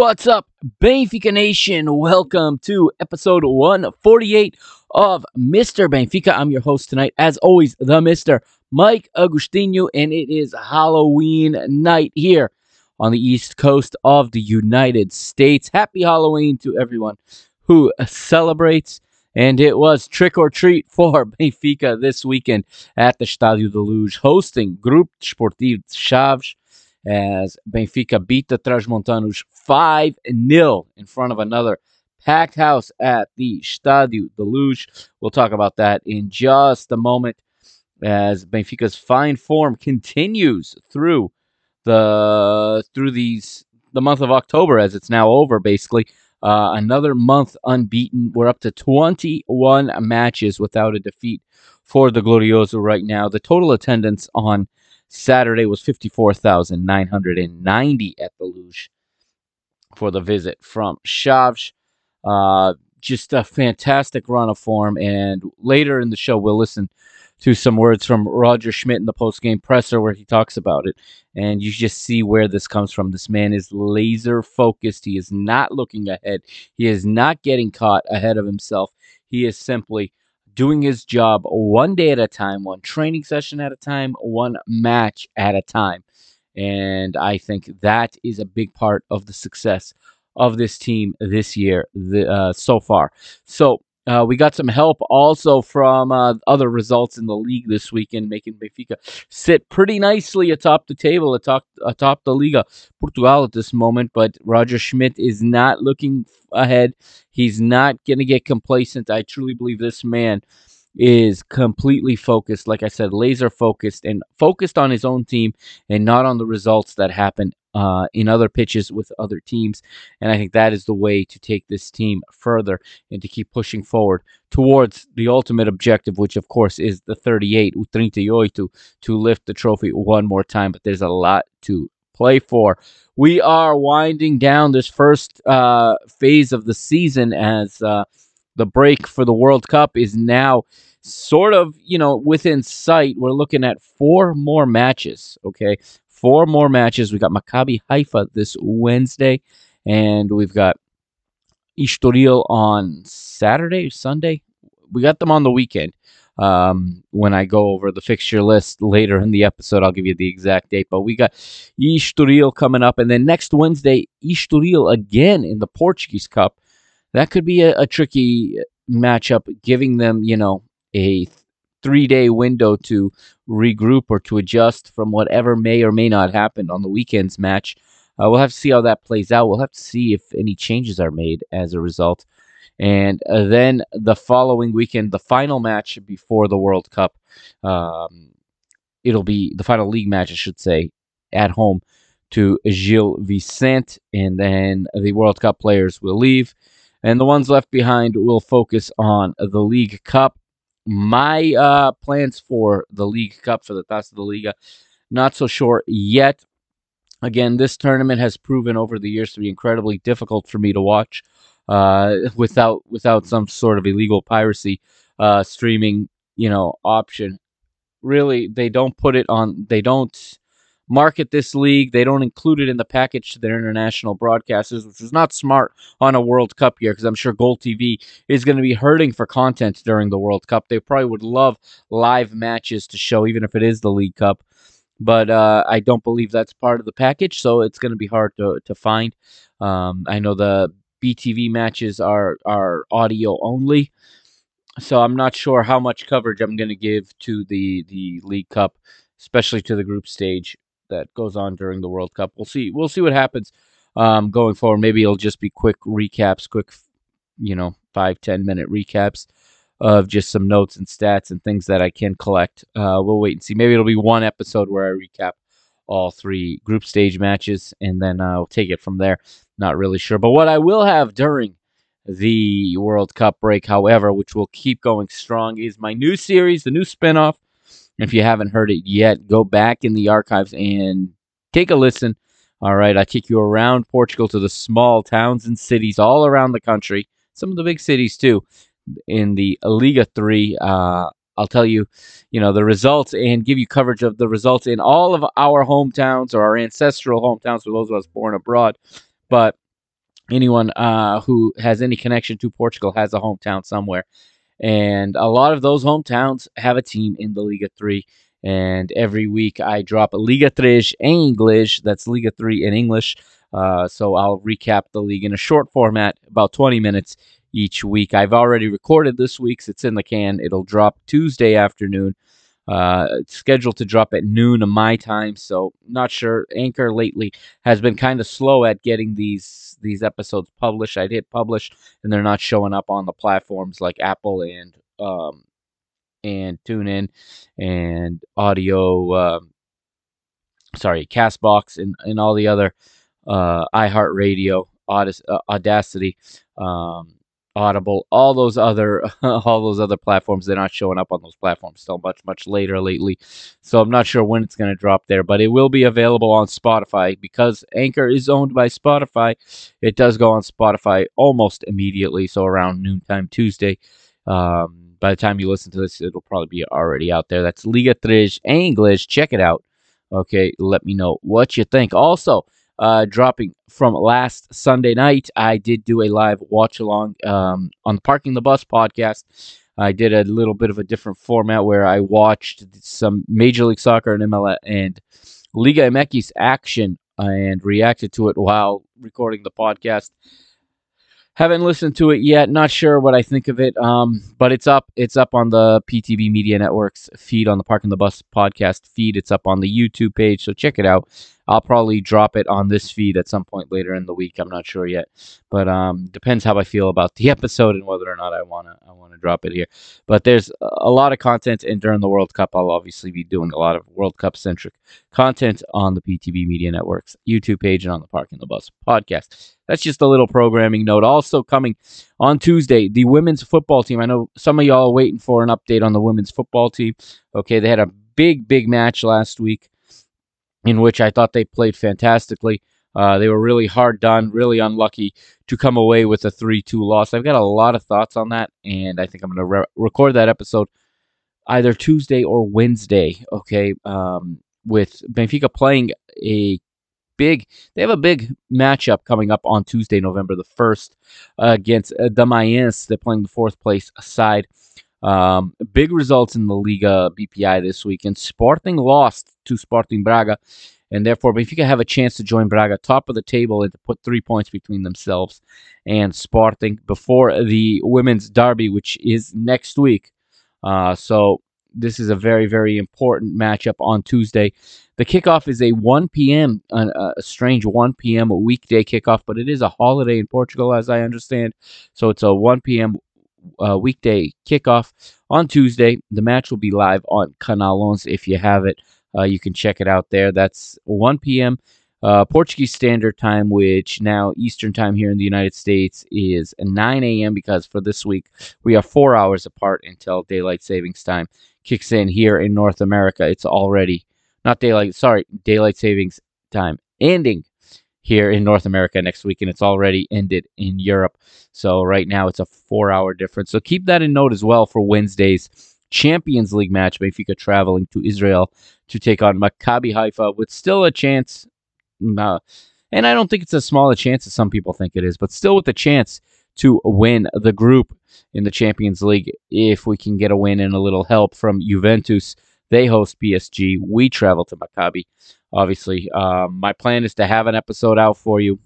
What's up, Benfica Nation? Welcome to episode 148 of Mr. Benfica. I'm your host tonight, as always, the Mr. Mike Agustino, and it is Halloween night here on the East Coast of the United States. Happy Halloween to everyone who celebrates. And it was trick or treat for Benfica this weekend at the Stadio de Luz, hosting Grupo Desportivo Chaves as Benfica beat the Transmontanos 5 0 in front of another packed house at the Stadio de Luz. We'll talk about that in just a moment as Benfica's fine form continues through the through these the month of October as it's now over basically. Uh, another month unbeaten. We're up to 21 matches without a defeat for the Glorioso right now. The total attendance on Saturday was 54,990 at the Luz for the visit from Chaves. Uh, just a fantastic run of form. And later in the show, we'll listen to some words from Roger Schmidt in the post-game presser where he talks about it. And you just see where this comes from. This man is laser focused. He is not looking ahead. He is not getting caught ahead of himself. He is simply doing his job one day at a time, one training session at a time, one match at a time. And I think that is a big part of the success of this team this year the, uh, so far. So uh, we got some help also from uh, other results in the league this weekend, making Benfica sit pretty nicely atop the table, atop, atop the Liga Portugal at this moment. But Roger Schmidt is not looking ahead. He's not going to get complacent. I truly believe this man is completely focused, like I said, laser focused and focused on his own team and not on the results that happen uh, in other pitches with other teams. And I think that is the way to take this team further and to keep pushing forward towards the ultimate objective, which of course is the 38, u 38, to, to lift the trophy one more time. But there's a lot to play for. We are winding down this first uh, phase of the season as uh, the break for the World Cup is now sort of, you know, within sight. We're looking at four more matches, okay? Four more matches. We got Maccabi Haifa this Wednesday, and we've got Estoril on Saturday Sunday. We got them on the weekend. Um, when I go over the fixture list later in the episode, I'll give you the exact date. But we got Estoril coming up, and then next Wednesday, Estoril again in the Portuguese Cup. That could be a, a tricky matchup, giving them, you know, a three day window to regroup or to adjust from whatever may or may not happen on the weekend's match. Uh, we'll have to see how that plays out. We'll have to see if any changes are made as a result. And uh, then the following weekend, the final match before the World Cup, um, it'll be the final league match, I should say, at home to Gil Vicente. And then the World Cup players will leave. And the ones left behind will focus on the League Cup my uh, plans for the League Cup for the Taça da Liga, not so sure yet. Again, this tournament has proven over the years to be incredibly difficult for me to watch uh, without without some sort of illegal piracy uh, streaming, you know, option. Really, they don't put it on. They don't market this league. They don't include it in the package to their international broadcasters, which is not smart on a World Cup year because I'm sure GolTV is going to be hurting for content during the World Cup. They probably would love live matches to show, even if it is the League Cup. But uh, I don't believe that's part of the package, so it's going to be hard to, to find. Um, I know the BTV matches are are audio only, so I'm not sure how much coverage I'm going to give to the the League Cup, especially to the group stage that goes on during the World Cup. We'll see. We'll see what happens um, going forward. Maybe it'll just be quick recaps, quick, you know, five ten minute recaps of just some notes and stats and things that I can collect. Uh, we'll wait and see. Maybe it'll be one episode where I recap all three group stage matches, and then I'll take it from there. Not really sure. But what I will have during the World Cup break, however, which will keep going strong, is my new series, the new spinoff if you haven't heard it yet, go back in the archives and take a listen. All right, I take you around Portugal to the small towns and cities all around the country, some of the big cities too, in the Liga 3. Uh, I'll tell you, you know, the results and give you coverage of the results in all of our hometowns or our ancestral hometowns for those of us born abroad. But anyone uh, who has any connection to Portugal has a hometown somewhere. And a lot of those hometowns have a team in the Liga 3. And every week I drop Liga 3 in English. That's Liga 3 in English. Uh, so I'll recap the league in a short format, about 20 minutes each week. I've already recorded this week's. It's in the can. It'll drop Tuesday afternoon. Uh, it's scheduled to drop at noon of my time, so not sure. Anchor lately has been kind of slow at getting these these episodes published. I'd hit publish, and they're not showing up on the platforms like Apple and um, and TuneIn and Audio. Uh, sorry, Castbox and and all the other uh, iHeartRadio, uh, Audacy. Um, Audible, all those other all those other platforms. They're not showing up on those platforms still much much later lately. So I'm not sure when it's going to drop there, but it will be available on Spotify because Anchor is owned by Spotify. It does go on Spotify almost immediately, so around noontime Tuesday. Um, by the time you listen to this, it'll probably be already out there. That's Liga Tres English. Check it out. Okay, let me know what you think. Also, uh, dropping from last Sunday night. I did do a live watch along um, on the Parking the Bus podcast. I did a little bit of a different format where I watched some Major League Soccer and MLS and Liga MX action and reacted to it while recording the podcast. Haven't listened to it yet. Not sure what I think of it. Um, but it's up. It's up on the PTB Media Network's feed on the Parking the Bus podcast feed. It's up on the YouTube page, so check it out. I'll probably drop it on this feed at some point later in the week. I'm not sure yet, but um, depends how I feel about the episode and whether or not I wanna I wanna drop it here. But there's a lot of content, and during the World Cup, I'll obviously be doing a lot of World Cup centric content on the PTB Media Network's YouTube page and on the Parking the Bus podcast. That's just a little programming note. Also coming on Tuesday, the women's football team. I know some of y'all are waiting for an update on the women's football team. Okay, they had a big, big match last week in which I thought they played fantastically. Uh, they were really hard done, really unlucky to come away with a 3 2 loss. I've got a lot of thoughts on that, and I think I'm going to re- record that episode either Tuesday or Wednesday, okay? Um, with Benfica playing a big, they have a big matchup coming up on Tuesday, November the 1st, uh, against uh, Damaiense. They're playing the fourth place side. Um, big results in the Liga BPI this week, and Sporting lost to Sporting Braga, and therefore Benfica have a chance to join Braga top of the table and to put three points between themselves and Sporting before the women's derby, which is next week. Uh, so this is a very, very important matchup on Tuesday. The kickoff is a 1 p.m., a, a strange 1 p.m. weekday kickoff, but it is a holiday in Portugal, as I understand. So it's a 1 p.m. Uh, weekday kickoff on Tuesday. The match will be live on Canal 11 if you have it. Uh, you can check it out there. That's 1 p.m. Uh, Portuguese Standard Time, which now Eastern Time here in the United States is 9 a.m. because for this week we are four hours apart until daylight savings time kicks in here in North America. It's already not daylight, sorry, daylight savings time ending here in North America next week, and it's already ended in Europe. So right now it's a four-hour difference. So keep that in note as well for Wednesday's Champions League match. Benfica traveling to Israel to take on Maccabi Haifa with still a chance. Uh, and I don't think it's as small a chance as some people think it is, but still with a chance to win the group in the Champions League if we can get a win and a little help from Juventus. They host PSG. We travel to Maccabi. Obviously, um, my plan is to have an episode out for you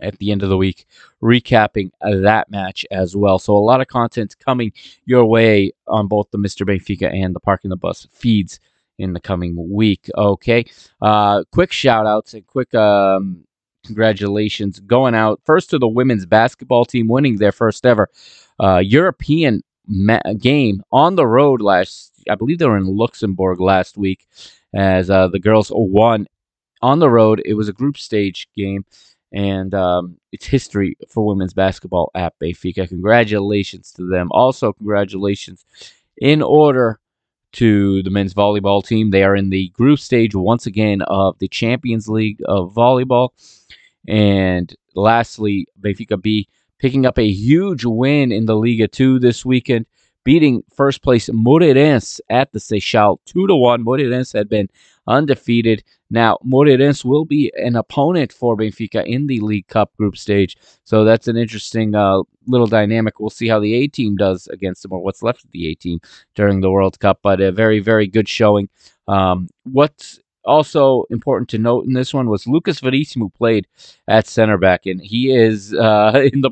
at the end of the week, recapping that match as well. So a lot of content coming your way on both the Mr. Benfica and the Parking the Bus feeds in the coming week. Okay. Uh, quick shout outs and quick um, congratulations going out first to the women's basketball team winning their first ever uh, European game on the road last. I believe they were in Luxembourg last week as uh, the girls won on the road. It was a group stage game, and um, it's history for women's basketball at Benfica. Congratulations to them. Also, congratulations in order to the men's volleyball team. They are in the group stage once again of the Champions League of volleyball. And lastly, Benfica B picking up a huge win in the Liga 2 this weekend, beating first place Moreirense at the Seixal 2 to 1. Moreirense had been undefeated. Now, Moreirense will be an opponent for Benfica in the League Cup group stage. So that's an interesting uh, little dynamic. We'll see how the A team does against them or what's left of the A team during the World Cup. But a very, very good showing. Um, what's also important to note in this one was Lucas Verissimo played at center back, and he is uh, in the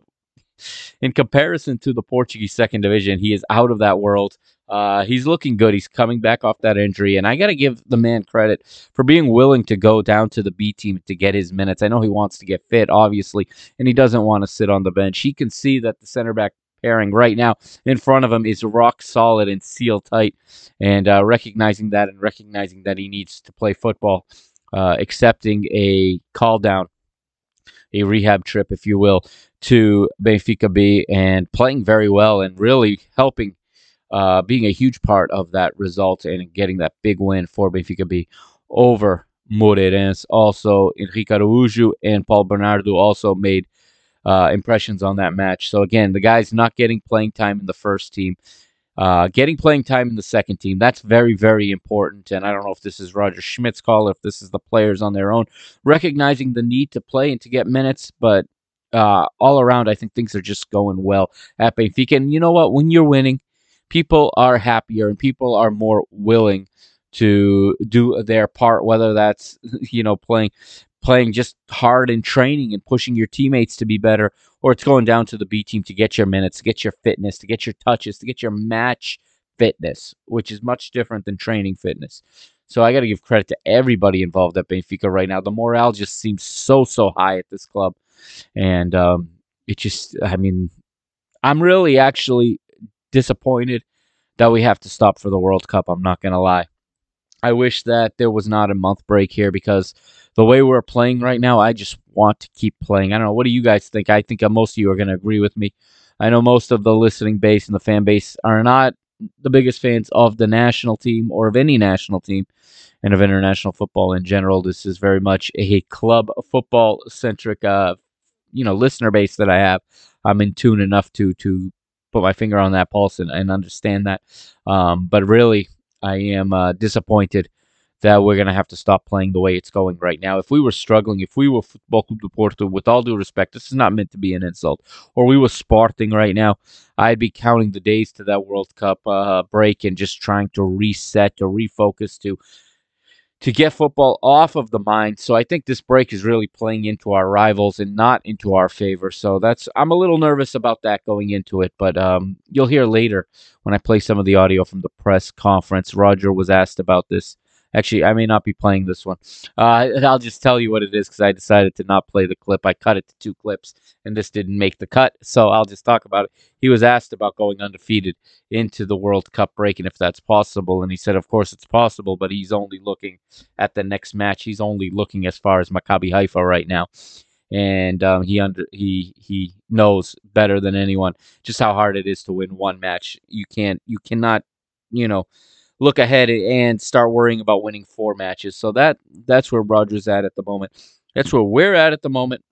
in comparison to the Portuguese second division, he is out of that world. Uh, he's looking good. He's coming back off that injury, and I got to give the man credit for being willing to go down to the B team to get his minutes. I know he wants to get fit, obviously, and he doesn't want to sit on the bench. He can see that the center back pairing right now in front of him is rock solid and seal tight. And uh, recognizing that and recognizing that he needs to play football, uh, accepting a call down, a rehab trip, if you will, to Benfica B and playing very well and really helping. Uh, being a huge part of that result and getting that big win for Benfica B over Moreirense. Also, Henrique Araújo and Paulo Bernardo also made uh, impressions on that match. So again, the guy's not getting playing time in the first team, uh, getting playing time in the second team. That's very, very important. And I don't know if this is Roger Schmidt's call, if this is the players on their own recognizing the need to play and to get minutes, but. Uh, all around, I think things are just going well at Benfica. And you know what? When you're winning, people are happier and people are more willing to do their part, whether that's you know playing playing just hard in training and pushing your teammates to be better, or it's going down to the B team to get your minutes, to get your fitness, to get your touches, to get your match fitness, which is much different than training fitness. So I got to give credit to everybody involved at Benfica right now. The morale just seems so so high at this club, and um, it just I mean I'm really actually disappointed that we have to stop for the World Cup. I'm not gonna lie. I wish that there was not a month break here because the way we're playing right now, I just want to keep playing. I don't know. What do you guys think? I think most of you are going to agree with me. I know most of the listening base and the fan base are not the biggest fans of the national team or of any national team and of international football in general. This is very much a club football centric, uh, you know, listener base that I have. I'm in tune enough to to put my finger on that pulse and, and understand that. Um, but really, I am uh, disappointed that we're going to have to stop playing the way it's going right now. If we were struggling, if we were Futebol Clube do Porto, with all due respect, this is not meant to be an insult, or we were Sporting right now, I'd be counting the days to that World Cup uh, break and just trying to reset, to refocus, to to get football off of the mind. So I think this break is really playing into our rivals and not into our favor. So that's I'm a little nervous about that going into it, but um, you'll hear later when I play some of the audio from the press conference. Roger was asked about this Actually, I may not be playing this one. Uh, I'll just tell you what it is because I decided to not play the clip. I cut it to two clips, and this didn't make the cut. So I'll just talk about it. He was asked about going undefeated into the World Cup break and if that's possible. And he said, of course, it's possible, but he's only looking at the next match. He's only looking as far as Maccabi Haifa right now and um, he under he he knows better than anyone just how hard it is to win one match. You can't you cannot you know look ahead and start worrying about winning four matches. So that that's where Rogers at at the moment. That's where we're at at the moment.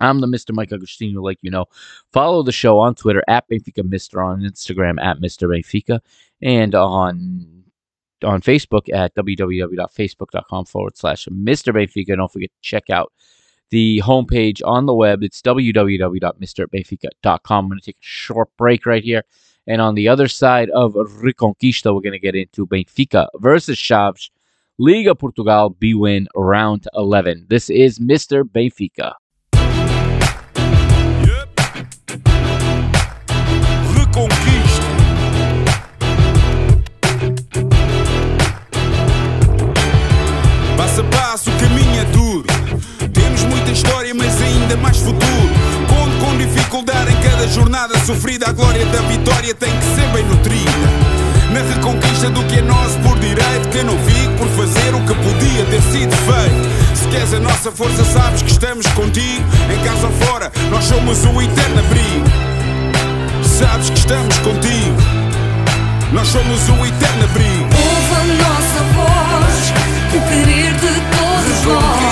I'm the Mr. Mike Agostino, like you know. Follow the show on Twitter at Benfica Mister, on Instagram at Mr. Benfica, and on on Facebook at www.facebook.com forward slash Mr. Benfica. Don't forget to check out the homepage on the web. It's www.mrbenfica.com. I'm going to take a short break right here. And on the other side of Reconquista, we're going to get into Benfica versus Chaves, Liga Portugal bwin round 11. This is Mr. Benfica. Passo a passo, o caminho é duro. Temos muita história, mas ainda mais futuro dificuldade em cada jornada sofrida. A glória da vitória tem que ser bem nutrida. Na reconquista do que é nosso por direito, que eu não fico por fazer o que podia ter sido feito. Se queres a nossa força, sabes que estamos contigo. Em casa ou fora, nós somos o eterno abrigo. Sabes que estamos contigo. Nós somos o eterno abrigo. Ouve a nossa voz, o querer de todos nós.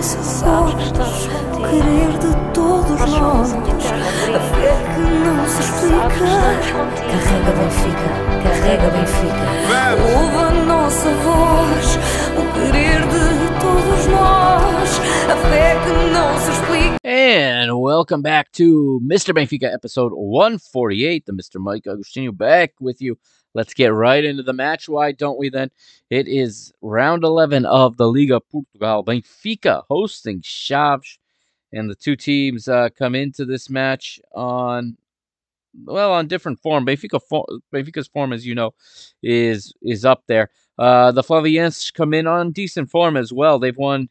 Nossa voz querer de todos nós. A fé que não se explica. Carrega Benfica, carrega Benfica. Ouve a nossa voz, o querer de todos nós. A fé que não se explica. And welcome back to Mr. Benfica episode 148. The Mr. Mike Agostinho back with you. Let's get right into the match. Why don't we then? It is round 11 of the Liga Portugal. Benfica hosting Chaves and the two teams uh, come into this match on well on different form. Benfica Benfica's form, as you know, is is up there. Uh, the Flavians come in on decent form as well. They've won,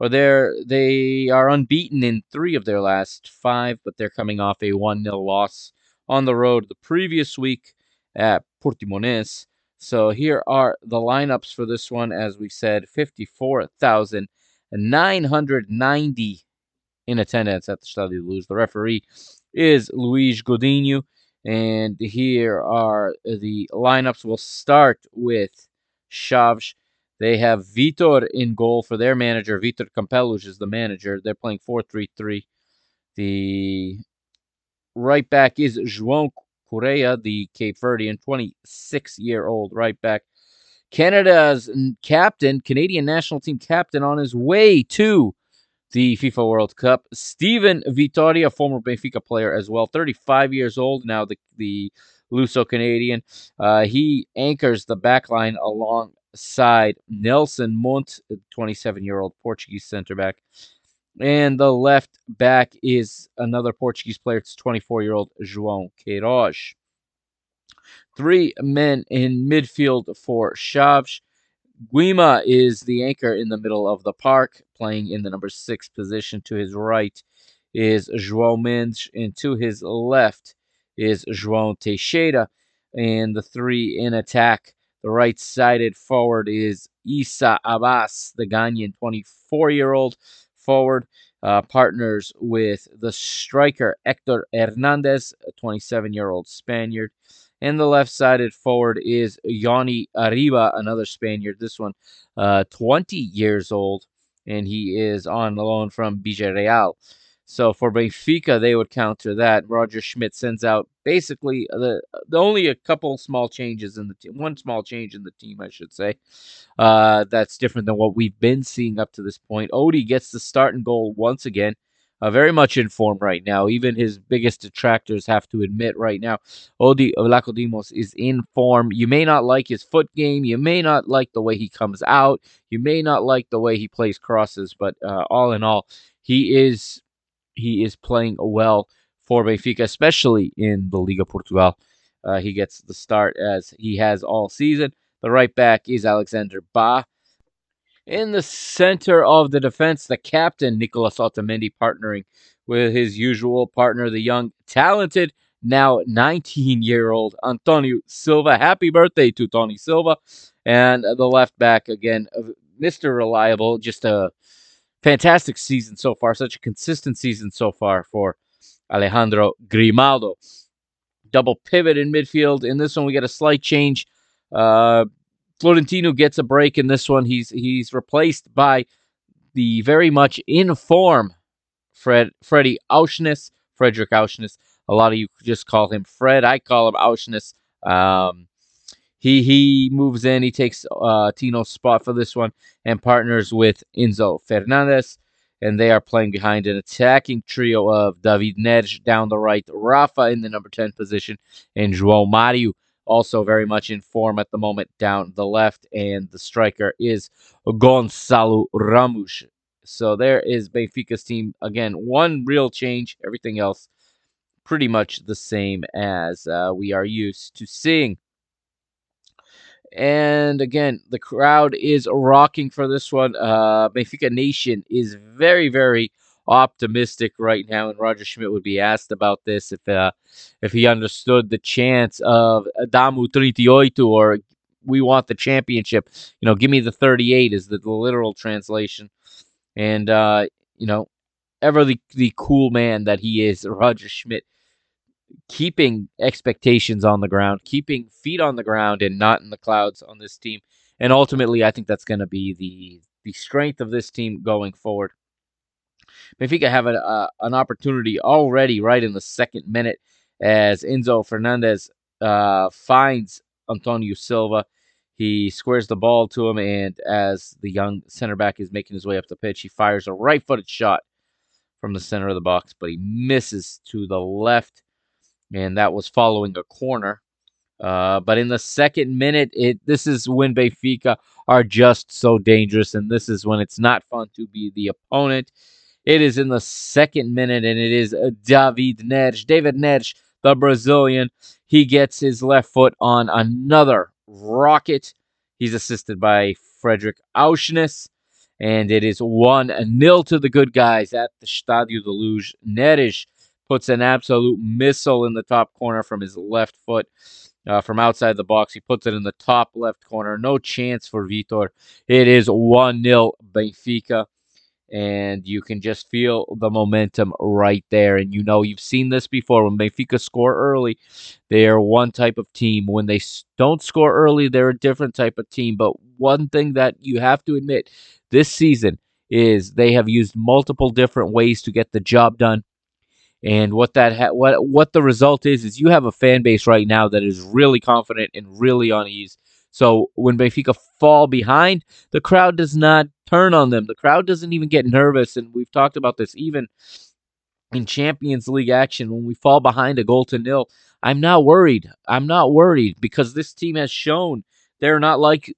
or they're they are unbeaten in three of their last five, but they're coming off a one 0 loss on the road the previous week at Portimonense. So here are the lineups for this one. As we said, fifty-four thousand nine hundred ninety in attendance at the Stadio Luz. The referee is Luis Godinho. And here are the lineups. We'll start with Chaves. They have Vitor in goal for their manager. Vitor Campelos is the manager. They're playing 4 3 3. The right back is João Correia, the Cape Verdean 26 year old right back. Canada's captain, Canadian national team captain, on his way to the FIFA World Cup. Steven Vitória, former Benfica player as well, 35 years old now, the, the Luso Canadian. Uh, he anchors the back line alongside Nelson Monte, 27 year old Portuguese center back. And the left back is another Portuguese player. It's 24 year old João Queiroz. Three men in midfield for Chaves. Guima is the anchor in the middle of the park, playing in the number six position. To his right is João Mendes, and to his left is João Teixeira. And the three in attack. The right sided forward is Issah Abass, the Ghanaian 24 year old forward. Uh, partners with the striker Hector Hernandez, a 27 year old Spaniard. And the left sided forward is Yanni Arriba, another Spaniard. This one, uh, 20 years old, and he is on loan from Villarreal. So for Benfica, they would counter that. Roger Schmidt sends out basically the, the only a couple small changes in the team, one small change in the team, I should say. Uh, that's different than what we've been seeing up to this point. Odie gets the start and goal once again. Uh, very much in form right now. Even his biggest detractors have to admit right now, Odi Vlachodimos is in form. You may not like his foot game. You may not like the way he comes out. You may not like the way he plays crosses. But uh, all in all, he is he is playing well for Benfica, especially in the Liga Portugal. Uh, he gets the start as he has all season. The right back is Alexander Bah. In the center of the defense, the captain, Nicolas Otamendi, partnering with his usual partner, the young, talented, now 19 year old Antonio Silva. Happy birthday to Tony Silva. And the left back, again, Mr. Reliable, just a fantastic season so far, such a consistent season so far for Alejandro Grimaldo. Double pivot in midfield. In this one, we get a slight change. Uh, Florentino gets a break in this one. He's he's replaced by the very much in form Fred Freddie Aursnes, Frederick Aursnes. A lot of you just call him Fred. I call him Aursnes. Um, he he moves in. He takes uh, Tino's spot for this one and partners with Enzo Fernandez. And they are playing behind an attacking trio of David Neres down the right, Rafa in the number 10 position, and João Mario also very much in form at the moment down the left. And the striker is Gonçalo Ramos. So there is Benfica's team. Again, one real change. Everything else pretty much the same as uh, we are used to seeing. And again, the crowd is rocking for this one. Uh, Benfica Nation is very, very optimistic right now, and Roger Schmidt would be asked about this if uh, if he understood the chance of Damu 38 or we want the championship. You know, give me the 38 is the, the literal translation. And uh, you know, ever the, the cool man that he is, Roger Schmidt keeping expectations on the ground, keeping feet on the ground and not in the clouds on this team. And ultimately, I think that's going to be the the strength of this team going forward. Benfica have a, uh, an opportunity already right in the second minute as Enzo Fernandez uh, finds Antonio Silva. He squares the ball to him, and as the young center back is making his way up the pitch, he fires a right footed shot from the center of the box, but he misses to the left and that was following a corner. Uh, but in the second minute, it this is when Benfica are just so dangerous, and this is when it's not fun to be the opponent. It is in the second minute, and it is uh, David Neres, David Neres, the Brazilian. He gets his left foot on another rocket. He's assisted by Frederick Aursnes, and it is 1 0 to the good guys at the Stadio de Luz. Neres puts an absolute missile in the top corner from his left foot. Uh, from outside the box, he puts it in the top left corner. No chance for Vitor. It is 1 0 Benfica. And you can just feel the momentum right there. And you know, you've seen this before. When Benfica score early, they are one type of team. When they don't score early, they're a different type of team. But one thing that you have to admit this season is they have used multiple different ways to get the job done. And what that ha- what what the result is is you have a fan base right now that is really confident and really on ease. So when Benfica fall behind, the crowd does not turn on them. The crowd doesn't even get nervous, and we've talked about this even in Champions League action when we fall behind a goal to nil. I'm not worried. I'm not worried because this team has shown they're not like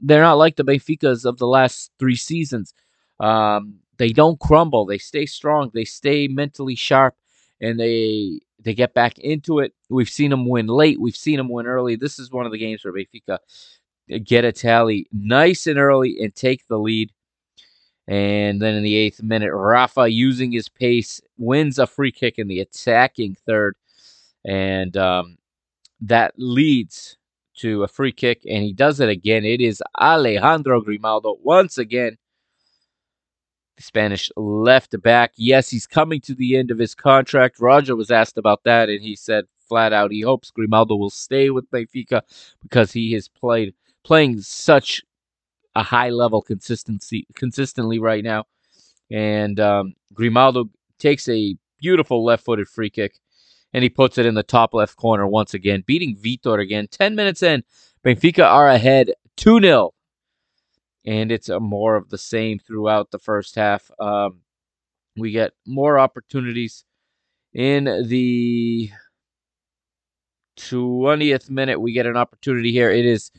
they're not like the Benficas of the last three seasons. Um, they don't crumble. They stay strong. They stay mentally sharp, and they they get back into it. We've seen them win late. We've seen them win early. This is one of the games where Benfica get a tally nice and early and take the lead. And then in the eighth minute, Rafa, using his pace, wins a free kick in the attacking third. And um, that leads to a free kick, and he does it again. It is Alejandro Grimaldo once again. Spanish left back. Yes, he's coming to the end of his contract. Roger was asked about that, and he said flat out he hopes Grimaldo will stay with Benfica because he has played playing such a high level consistency consistently right now. And um, Grimaldo takes a beautiful left footed free kick and he puts it in the top left corner once again, beating Vitor again. 10 minutes in, Benfica are ahead 2 0. And it's a more of the same throughout the first half. Um, we get more opportunities in the 20th minute. We get an opportunity here. It is.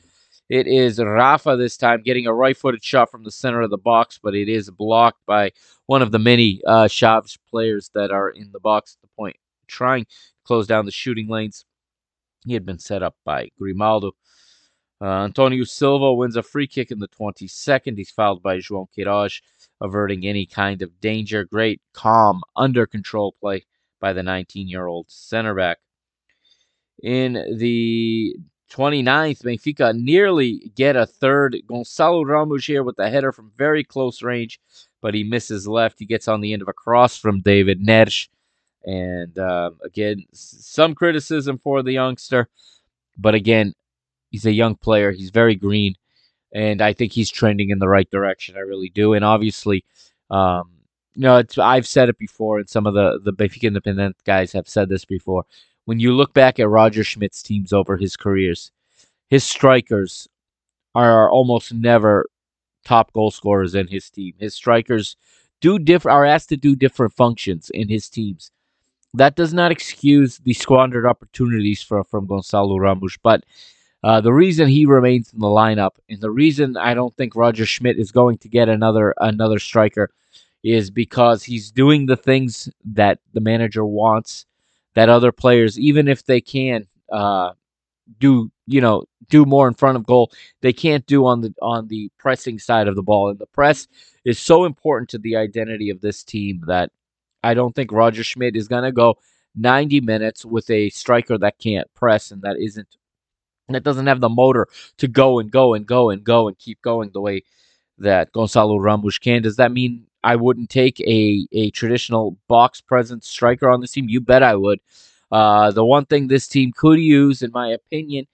It is Rafa this time getting a right footed shot from the center of the box, but it is blocked by one of the many uh, Chaves players that are in the box at the point trying to close down the shooting lanes. He had been set up by Grimaldo. Uh, Antonio Silva wins a free kick in the 22nd. He's fouled by João Queiroz, averting any kind of danger. Great, calm, under control play by the 19 year old center back. In the 29th, Benfica nearly get a third. Gonçalo Ramos here with the header from very close range, but he misses left. He gets on the end of a cross from David Neres. And um, again, some criticism for the youngster, but again, he's a young player. He's very green, and I think he's trending in the right direction. I really do. And obviously, um, you know, I've said it before, and some of the the Benfica Independent guys have said this before. When you look back at Roger Schmidt's teams over his careers, his strikers are almost never top goal scorers in his team. His strikers do diff- are asked to do different functions in his teams. That does not excuse the squandered opportunities for, from Gonçalo Ramos, but uh, the reason he remains in the lineup and the reason I don't think Roger Schmidt is going to get another another striker is because he's doing the things that the manager wants that other players, even if they can uh, do, you know, do more in front of goal, they can't do on the on the pressing side of the ball. And the press is so important to the identity of this team that I don't think Roger Schmidt is going to go 90 minutes with a striker that can't press and that isn't that doesn't have the motor to go and go and go and go and keep going the way that Gonçalo Ramos can. Does that mean I wouldn't take a, a traditional box presence striker on this team? You bet I would. Uh, the one thing this team could use, in my opinion,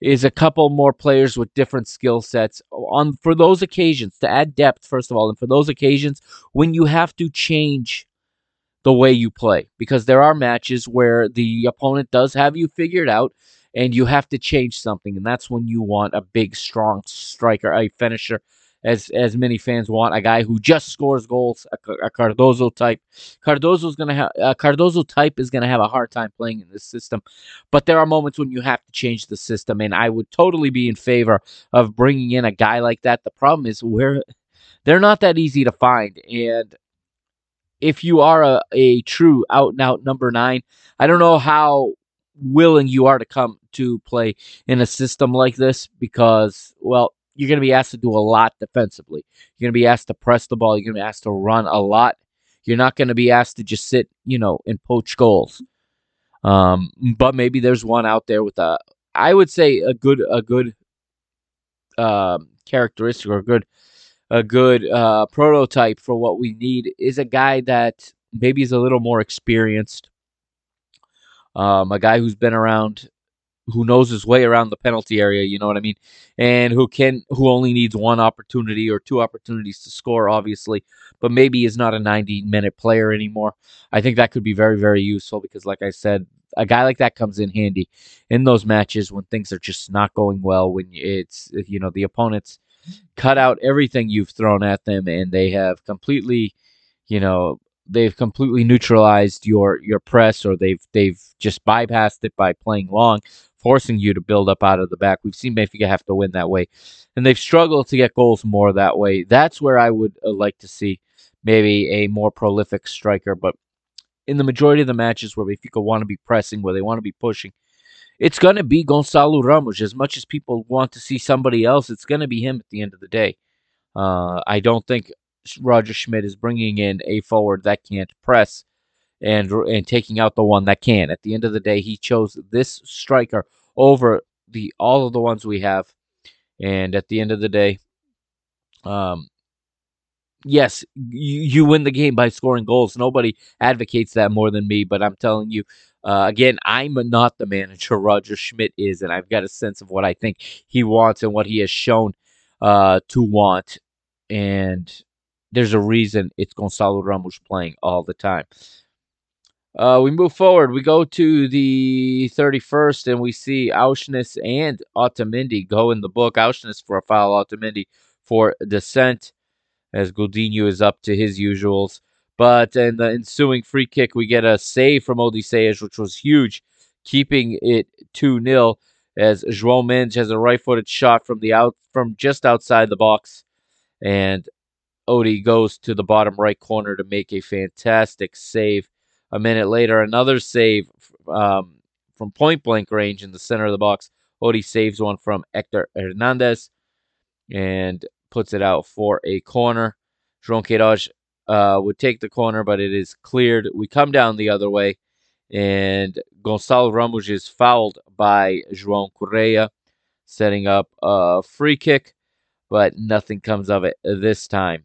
is a couple more players with different skill sets on for those occasions to add depth, first of all, and for those occasions when you have to change the way you play because there are matches where the opponent does have you figured out and you have to change something and that's when you want a big strong striker a finisher as as many fans want a guy who just scores goals a, a Cardozo type. Cardozo's to have a Cardozo type is to have a hard time playing in this system but there are moments when you have to change the system and I would totally be in favor of bringing in a guy like that. The problem is where they're not that easy to find and if you are a, a true out and out number nine, I don't know how willing you are to come to play in a system like this because, well, you're going to be asked to do a lot defensively. You're going to be asked to press the ball. You're going to be asked to run a lot. You're not going to be asked to just sit, you know, and poach goals. Um, but maybe there's one out there with a, I would say a good, a good um, characteristic or a good a good uh, prototype for what we need is a guy that maybe is a little more experienced, um, a guy who's been around, who knows his way around the penalty area. You know what I mean, and who can who only needs one opportunity or two opportunities to score, obviously, but maybe is not a 90 minute player anymore. I think that could be very very useful because, like I said, a guy like that comes in handy in those matches when things are just not going well when it's you know the opponents cut out everything you've thrown at them, and they have completely, you know, they've completely neutralized your your press, or they've they've just bypassed it by playing long, forcing you to build up out of the back. We've seen Benfica have to win that way, and they've struggled to get goals more that way. That's where I would uh, like to see maybe a more prolific striker, but in the majority of the matches where Benfica want to be pressing, where they want to be pushing, it's going to be Gonçalo Ramos. As much as people want to see somebody else, it's going to be him at the end of the day. Uh, I don't think Roger Schmidt is bringing in a forward that can't press and and taking out the one that can. At the end of the day, he chose this striker over the all of the ones we have. And at the end of the day, um, yes, you, you win the game by scoring goals. Nobody advocates that more than me, but I'm telling you, uh, again, I'm not the manager Roger Schmidt is, and I've got a sense of what I think he wants and what he has shown uh, to want. And there's a reason it's Gonçalo Ramos playing all the time. Uh, we move forward. We go to the 31st, and we see Aursnes and Otamendi go in the book. Aursnes for a foul, Otamendi for dissent, as Godinho is up to his usuals. But in the ensuing free kick, we get a save from Odysseas, which was huge, keeping it 2 0 as João Mendes has a right footed shot from the out from just outside the box. And Odie goes to the bottom right corner to make a fantastic save a minute later, another save um, from point blank range in the center of the box. Odie saves one from Hector Hernandez and puts it out for a corner. João Queiroz uh, would take the corner, but it is cleared. We come down the other way, and Gonçalo Ramos is fouled by João Correia, setting up a free kick, but nothing comes of it this time.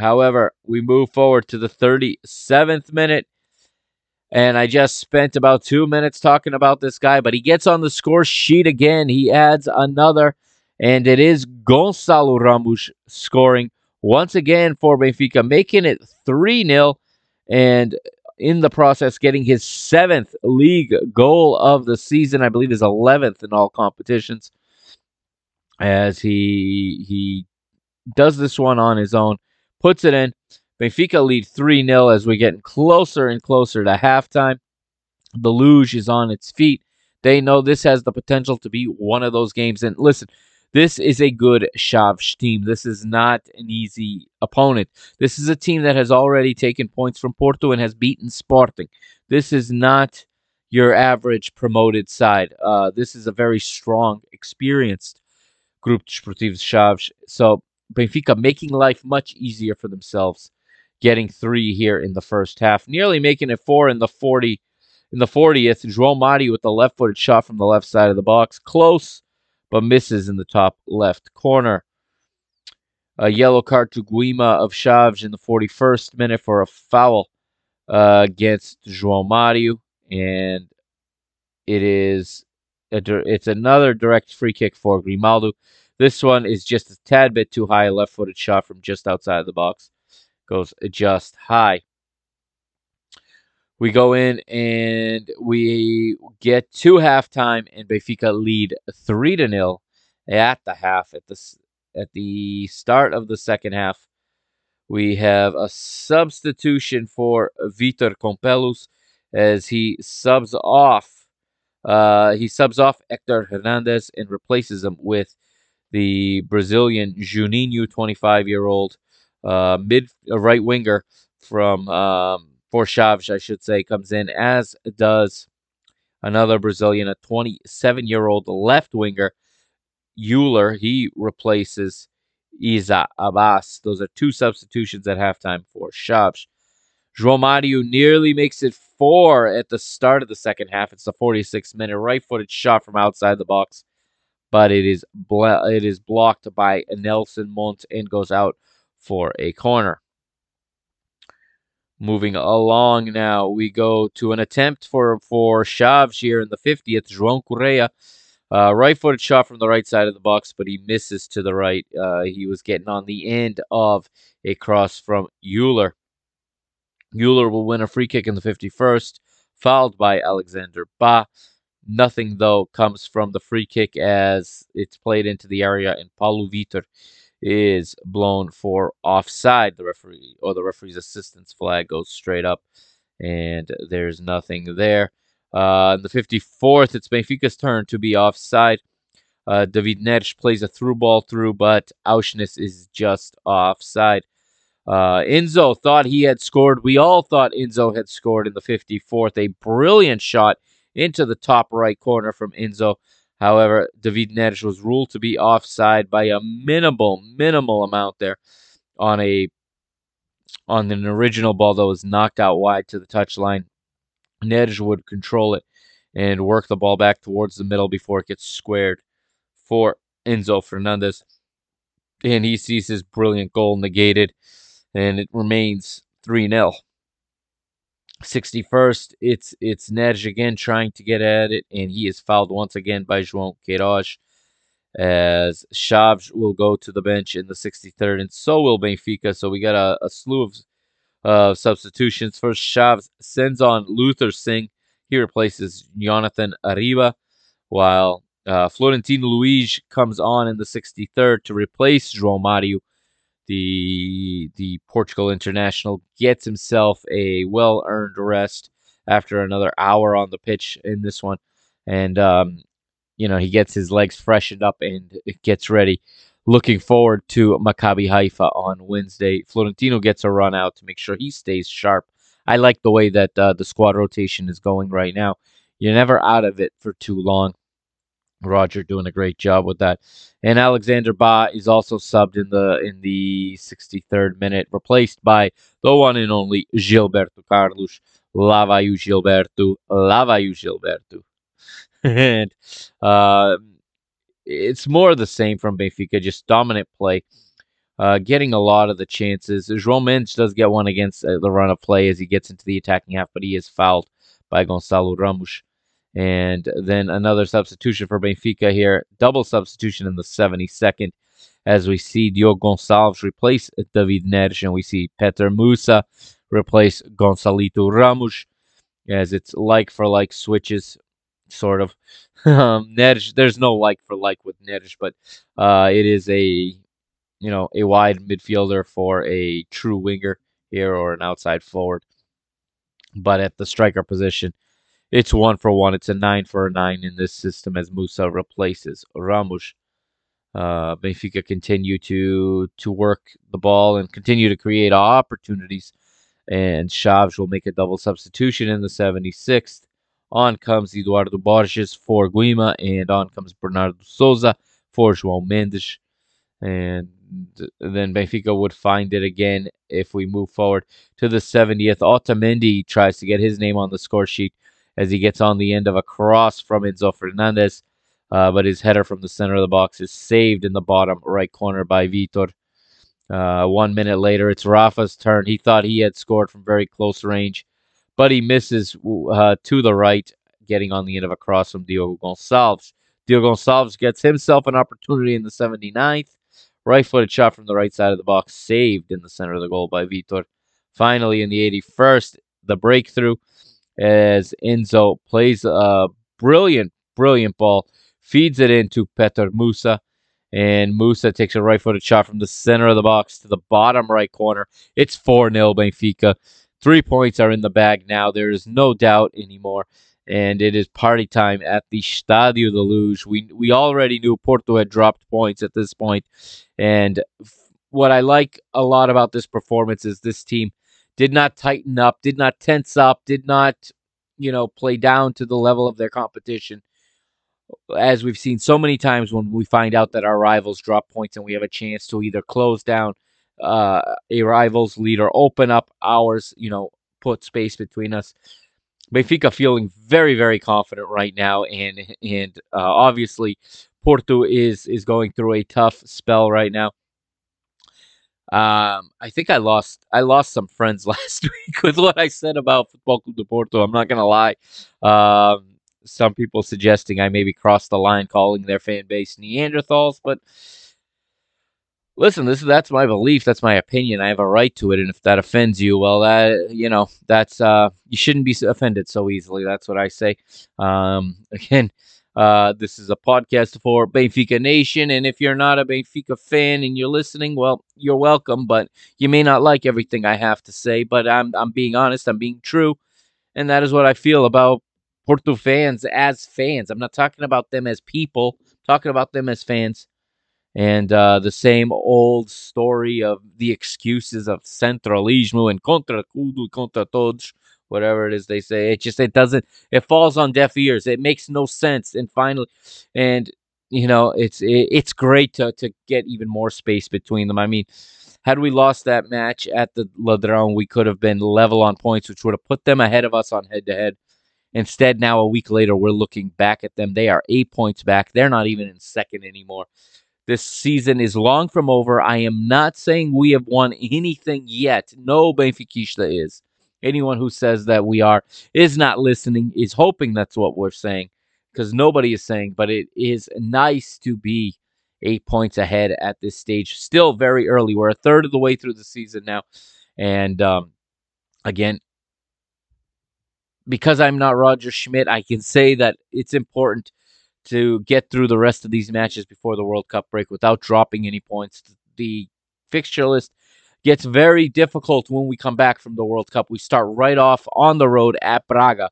However, we move forward to the 37th minute. And I just spent about two minutes talking about this guy, but he gets on the score sheet again. He adds another, and it is Gonçalo Ramos scoring once again for Benfica, making it 3 0, and in the process, getting his seventh league goal of the season. I believe his 11th in all competitions. As he he does this one on his own, puts it in. Benfica lead 3 0 as we get closer and closer to halftime. The Luz is on its feet. They know this has the potential to be one of those games. And listen, this is a good Chaves team. This is not an easy opponent. This is a team that has already taken points from Porto and has beaten Sporting. This is not your average promoted side. Uh, this is a very strong, experienced Grupo Desportivo Chaves. So Benfica making life much easier for themselves getting three here in the first half, nearly making it four in the 40. In the 40th, João Mario with the left footed shot from the left side of the box. Close, but misses in the top left corner. A yellow card to Guima of Chaves in the 41st minute for a foul uh, against João Mario. And it is a, it's another direct free kick for Grimaldo. This one is just a tad bit too high, a left footed shot from just outside of the box goes just high. We go in and we get to halftime, and Benfica lead three to nil at the half. At the at the start of the second half, we have a substitution for Vitor Campelos as he subs off. Uh, he subs off Hector Hernandez and replaces him with the Brazilian Juninho, 25 year old uh, mid a right winger from um, for Chaves, I should say, comes in, as does another Brazilian, a 27 year old left winger, Euler. He replaces Issah Abass. Those are two substitutions at halftime for Chaves. João Mario nearly makes it four at the start of the second half. It's the 46th minute right footed shot from outside the box, but it is it is blocked by Nelson Monte and goes out for a corner. Moving along now, we go to an attempt for for Chaves here in the 50th. João Correia, uh, right-footed shot from the right side of the box, but he misses to the right. Uh, he was getting on the end of a cross from Euler. Euler will win a free kick in the 51st, fouled by Alexander Bah. Nothing, though, comes from the free kick as it's played into the area, and Paulo Vitor is blown for offside. The referee or the referee's assistance flag goes straight up, and there's nothing there. Uh, in the 54th, it's Benfica's turn to be offside. Uh, David Neres plays a through ball through, but Aursnes is just offside. Uh, Enzo thought he had scored. We all thought Enzo had scored in the 54th. A brilliant shot into the top right corner from Enzo. However, David Neres was ruled to be offside by a minimal, minimal amount there on a on an original ball that was knocked out wide to the touchline. Neres would control it and work the ball back towards the middle before it gets squared for Enzo Fernandez. And he sees his brilliant goal negated, and it remains 3 0. 61st, it's it's Neres again trying to get at it, and he is fouled once again by João Queiroz. As Chaves will go to the bench in the 63rd, and so will Benfica. So we got a, a slew of uh, substitutions. First, Chaves sends on Luther Singh. He replaces Jonathan Arriba, while uh, Florentino Luis comes on in the 63rd to replace João Mario the the Portugal international gets himself a well earned rest after another hour on the pitch in this one, and um, you know he gets his legs freshened up and gets ready. Looking forward to Maccabi Haifa on Wednesday. Florentino gets a run out to make sure he stays sharp. I like the way that uh, the squad rotation is going right now. You're never out of it for too long. Roger doing a great job with that. And Alexander Bah is also subbed in the in the 63rd minute, replaced by the one and only Gilberto Carlos. Lava you Gilberto, lava you Gilberto. and uh, it's more of the same from Benfica, just dominant play. Uh, getting a lot of the chances. João Mendes does get one against uh, the run of play as he gets into the attacking half, but he is fouled by Gonçalo Ramos. And then another substitution for Benfica here. Double substitution in the 72nd as we see Diogo Gonçalves replace David Neres and we see Petar Musa replace Gonçalito Ramos as it's like for like switches, sort of. um, Neres, there's no like for like with Neres, but uh, it is a you know a wide midfielder for a true winger here or an outside forward. But at the striker position, it's one for one. It's a nine for a nine in this system as Musa replaces Ramos. Uh, Benfica continue to to work the ball and continue to create opportunities. And Chaves will make a double substitution in the 76th. On comes Eduardo Borges for Guima, and on comes Bernardo Souza for João Mendes. And then Benfica would find it again if we move forward to the 70th. Otamendi tries to get his name on the score sheet as he gets on the end of a cross from Enzo Fernandez. Uh, but his header from the center of the box is saved in the bottom right corner by Vitor. Uh, one minute later, it's Rafa's turn. He thought he had scored from very close range, but he misses uh, to the right, getting on the end of a cross from Diogo Gonçalves. Diogo Gonçalves gets himself an opportunity in the 79th. Right footed shot from the right side of the box, saved in the center of the goal by Vitor. Finally, in the 81st, the breakthrough as Enzo plays a brilliant, brilliant ball, feeds it into Petar Musa, and Musa takes a right footed shot from the center of the box to the bottom right corner. It's 4 0 Benfica. Three points are in the bag now. There is no doubt anymore. And it is party time at the Stadio de Luz. We, we already knew Porto had dropped points at this point. And what I like a lot about this performance is this team did not tighten up, did not tense up, did not, you know, play down to the level of their competition. As we've seen so many times when we find out that our rivals drop points and we have a chance to either close down uh, a rival's lead or open up ours, you know, put space between us. Benfica feeling very, very confident right now, and and uh, obviously Porto is is going through a tough spell right now. Um, I think I lost I lost some friends last week with what I said about Football Club de Porto. I'm not gonna lie. Um, some people suggesting I maybe crossed the line calling their fan base Neanderthals, but listen, this is that's my belief, that's my opinion. I have a right to it, and if that offends you, well, that you know, that's uh, you shouldn't be offended so easily. That's what I say. Um, again, uh, this is a podcast for Benfica Nation, and if you're not a Benfica fan and you're listening, well, you're welcome. But you may not like everything I have to say, but I'm I'm being honest, I'm being true, and that is what I feel about Porto fans as fans. I'm not talking about them as people, I'm talking about them as fans. and uh, the same old story of the excuses of centralismo and contra tudo, contra todos, whatever it is they say. It just it doesn't it falls on deaf ears. It makes no sense. And finally, and you know it's it, it's great to to get even more space between them. I mean. Had we lost that match at the Ladrón, we could have been level on points, which would have put them ahead of us on head to head. Instead, now a week later, we're looking back at them. They are eight points back. They're not even in second anymore. This season is long from over. I am not saying we have won anything yet. No Benfica is. Anyone who says that we are is not listening, is hoping that's what we're saying, because nobody is saying, but it is nice to be eight points ahead at this stage. Still very early. We're a third of the way through the season now. And um, again, because I'm not Roger Schmidt, I can say that it's important to get through the rest of these matches before the World Cup break without dropping any points. The fixture list gets very difficult when we come back from the World Cup. We start right off on the road at Braga.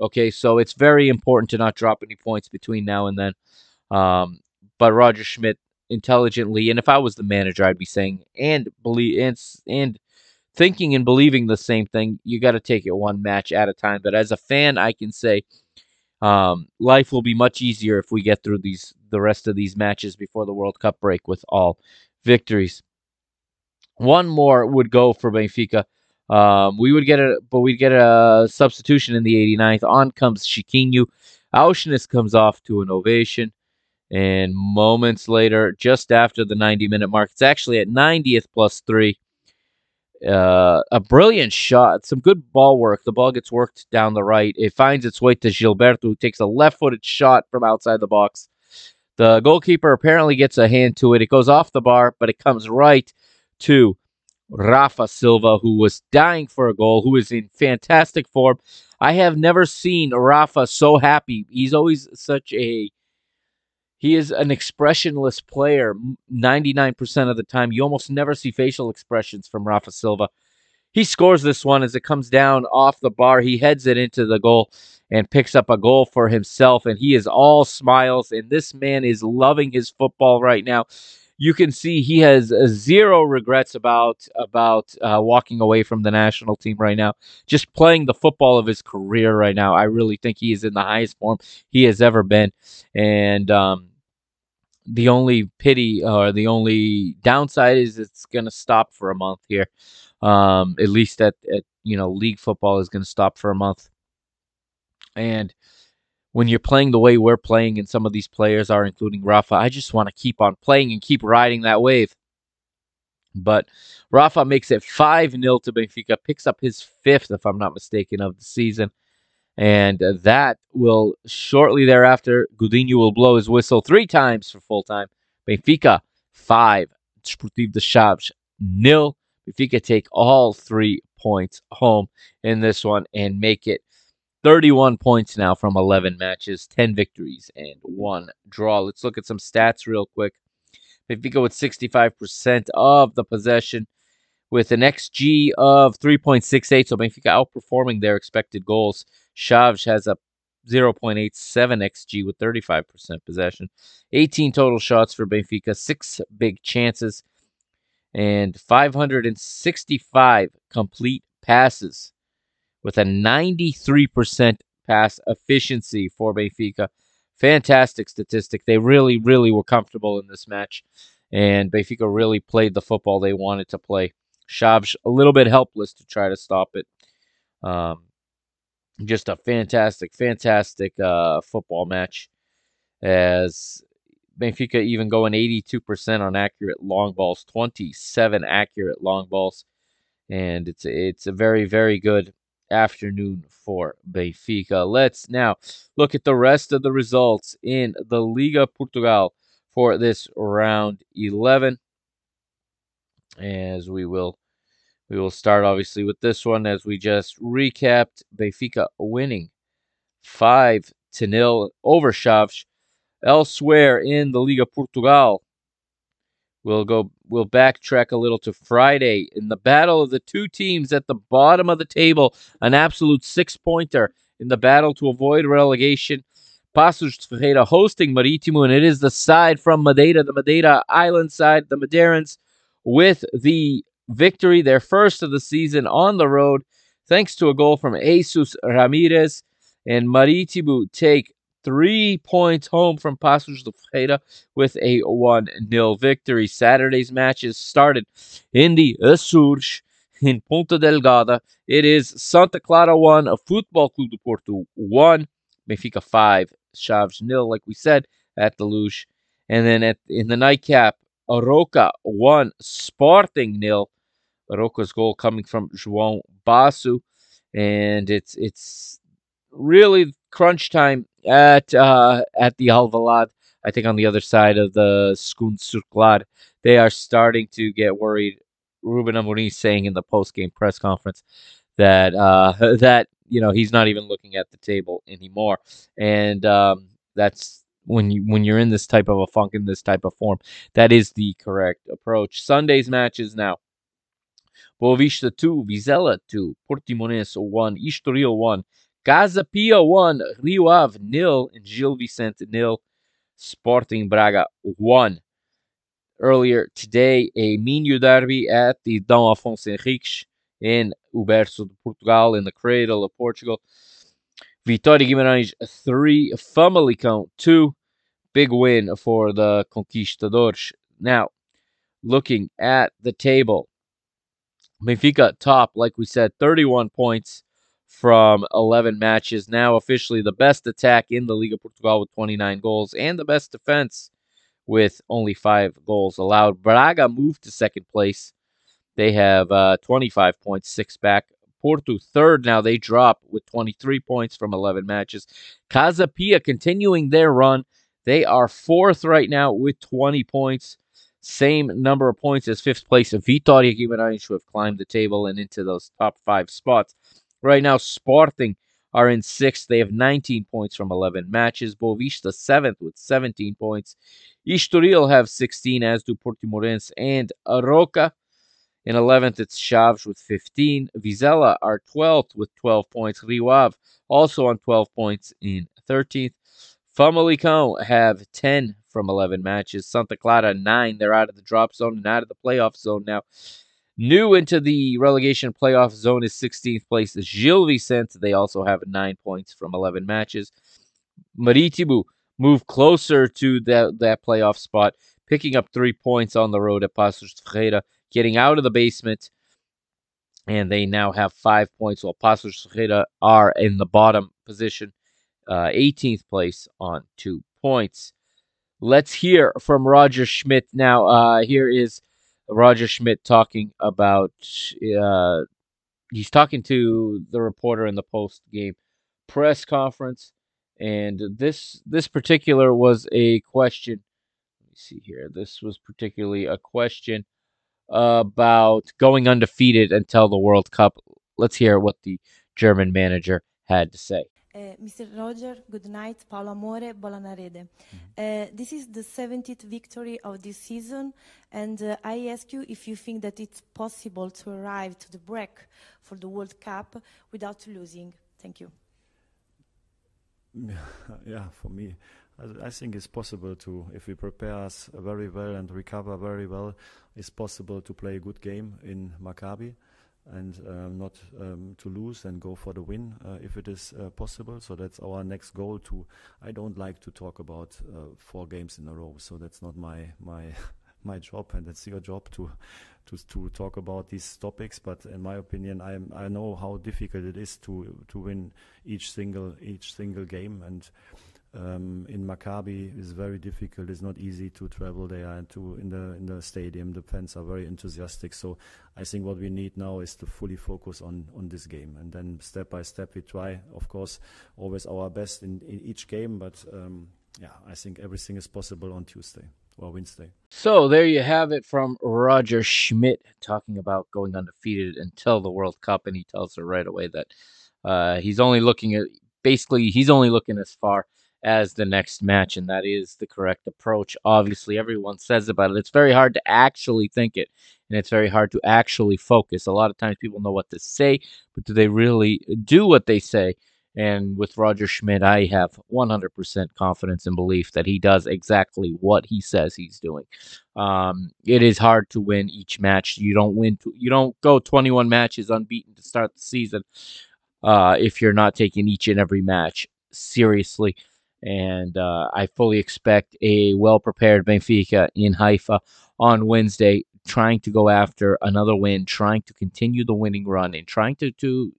Okay, so it's very important to not drop any points between now and then. Um, but Roger Schmidt intelligently, and if I was the manager, I'd be saying and believe and and thinking and believing the same thing. You got to take it one match at a time. But as a fan, I can say um, life will be much easier if we get through these the rest of these matches before the World Cup break with all victories. One more would go for Benfica. Um, we would get a, but we'd get a substitution in the 89th. On comes Chiquinho. Aursnes comes off to an ovation. And moments later, just after the 90 minute mark, it's actually at 90th plus three. Uh, a brilliant shot, some good ball work. The ball gets worked down the right. It finds its way to Gilberto, who takes a left footed shot from outside the box. The goalkeeper apparently gets a hand to it. It goes off the bar, but it comes right to Rafa Silva, who was dying for a goal, who is in fantastic form. I have never seen Rafa so happy. He's always such a he is an expressionless player 99% of the time. You almost never see facial expressions from Rafa Silva. He scores this one as it comes down off the bar. He heads it into the goal and picks up a goal for himself. And he is all smiles. And this man is loving his football right now. You can see he has uh, zero regrets about about uh, walking away from the national team right now. Just playing the football of his career right now. I really think he is in the highest form he has ever been. And um, the only pity or the only downside is it's going to stop for a month here. Um, at least at, at you know league football is going to stop for a month. And when you're playing the way we're playing, and some of these players are, including Rafa, I just want to keep on playing and keep riding that wave. But Rafa makes it 5 0 to Benfica, picks up his fifth, if I'm not mistaken, of the season. And that will shortly thereafter, Godinho will blow his whistle three times for full time. Benfica, five. Desportivo de Chaves, nil. Benfica take all three points home in this one and make it 31 points now from 11 matches, 10 victories, and one draw. Let's look at some stats real quick. Benfica with 65% of the possession with an XG of 3.68, so Benfica outperforming their expected goals. Chaves has a 0.87 xG with 35% possession. 18 total shots for Benfica, six big chances, and 565 complete passes with a 93% pass efficiency for Benfica. Fantastic statistic. They really, really were comfortable in this match, and Benfica really played the football they wanted to play. Chaves a little bit helpless to try to stop it. Um, just a fantastic, fantastic uh, football match. As Benfica even going 82% on accurate long balls, 27 accurate long balls, and it's it's a very very good afternoon for Benfica. Let's now look at the rest of the results in the Liga Portugal for this round 11 as we will we will start obviously with this one as we just recapped Benfica winning 5 to nil over Chaves. Elsewhere in the Liga Portugal, we'll go we'll backtrack a little to Friday in the battle of the two teams at the bottom of the table, an absolute six-pointer in the battle to avoid relegation. Paços Ferreira hosting Marítimo, and it is the side from Madeira, the Madeira Island side, the Madeirans, with the victory, their first of the season on the road, thanks to a goal from Jesus Ramirez. And Marítimo take three points home from Paços de Ferreira with a 1 0 victory. Saturday's matches started in the Açores in Ponta Delgada. It is Santa Clara 1, a Football Club de Porto 1, Benfica 5, Chaves nil, like we said, at the Luz. And then at in the nightcap, Arouca 1, Sporting nil. Arouca's goal coming from João Basso. And it's it's really crunch time at uh, at the Alvalade. I think on the other side of the Segunda Circular, they are starting to get worried. Ruben Amorim saying in the post game press conference that uh, that you know he's not even looking at the table anymore, and um, that's when you when you're in this type of a funk in this type of form, that is the correct approach. Sunday's matches now. Boavista 2, Vizela 2, Portimonense 1, Estoril 1, Casa Pia 1, Rio Ave nil, and Gil Vicente nil, Sporting Braga 1. Earlier today, a Minho derby at the Dom Afonso Henriques in Uberso de Portugal, in the cradle of Portugal. Vitória Guimarães 3, Famalicão 2. Big win for the Conquistadores. Now, looking at the table, Benfica top, like we said, 31 points from 11 matches. Now officially the best attack in the Liga Portugal with 29 goals and the best defense with only five goals allowed. Braga moved to second place. They have uh, 25 points, six back. Porto third now. They drop with 23 points from 11 matches. Casa Pia continuing their run. They are fourth right now with 20 points. Same number of points as fifth place Vitória Guimarães, who have climbed the table and into those top five spots. Right now, Sporting are in sixth. They have 19 points from 11 matches. Boavista seventh with 17 points. Estoril have 16, as do Portimonense and Arouca. In 11th, it's Chaves with 15. Vizela are 12th with 12 points. Rio Ave also on 12 points in 13th. Famalicão have 10 from 11 matches. Santa Clara, 9. They're out of the drop zone and out of the playoff zone now. New into the relegation playoff zone is 16th place is Gil Vicente. They also have 9 points from 11 matches. Marítimo move closer to that, that playoff spot, picking up 3 points on the road at Paços de Ferreira, getting out of the basement. And they now have 5 points, while Paços de Ferreira are in the bottom position, uh, 18th place on 2 points. Let's hear from Roger Schmidt now. Uh, here is Roger Schmidt talking about. Uh, he's talking to the reporter in the post game press conference, and this this particular was a question. Let me see here. This was particularly a question about going undefeated until the World Cup. Let's hear what the German manager had to say. Uh, Mr. Roger, good night. Paolo Amore, Bola na Rede. Uh, this is the 70th victory of this season, and uh, I ask you if you think that it's possible to arrive to the break for the World Cup without losing. Thank you. yeah, for me, I, I think it's possible to, if we prepare us very well and recover very well, it's possible to play a good game in Maccabi and um, not um, to lose and go for the win uh, if it is uh, possible. So that's our next goal. To I don't like to talk about uh, four games in a row, so that's not my my my job, and it's your job to to to talk about these topics. But in my opinion, I I know how difficult it is to to win each single each single game and. Um, in Maccabi is very difficult. It's not easy to travel there and to in the in the stadium. The fans are very enthusiastic. So I think what we need now is to fully focus on on this game, and then step by step we try. Of course, always our best in, in each game, but um, yeah, I think everything is possible on Tuesday or Wednesday. So there you have it from Roger Schmidt talking about going undefeated until the World Cup, and he tells her right away that uh, he's only looking at basically he's only looking as far as the next match, and that is the correct approach. Obviously, everyone says about it. It's very hard to actually think it, and it's very hard to actually focus. A lot of times people know what to say, but do they really do what they say? And with Roger Schmidt, I have 100% confidence and belief that he does exactly what he says he's doing. Um, it is hard to win each match. You don't win. You don't go 21 matches unbeaten to start the season uh, if you're not taking each and every match seriously. And uh, I fully expect a well prepared Benfica in Haifa on Wednesday, trying to go after another win, trying to continue the winning run, and trying to, to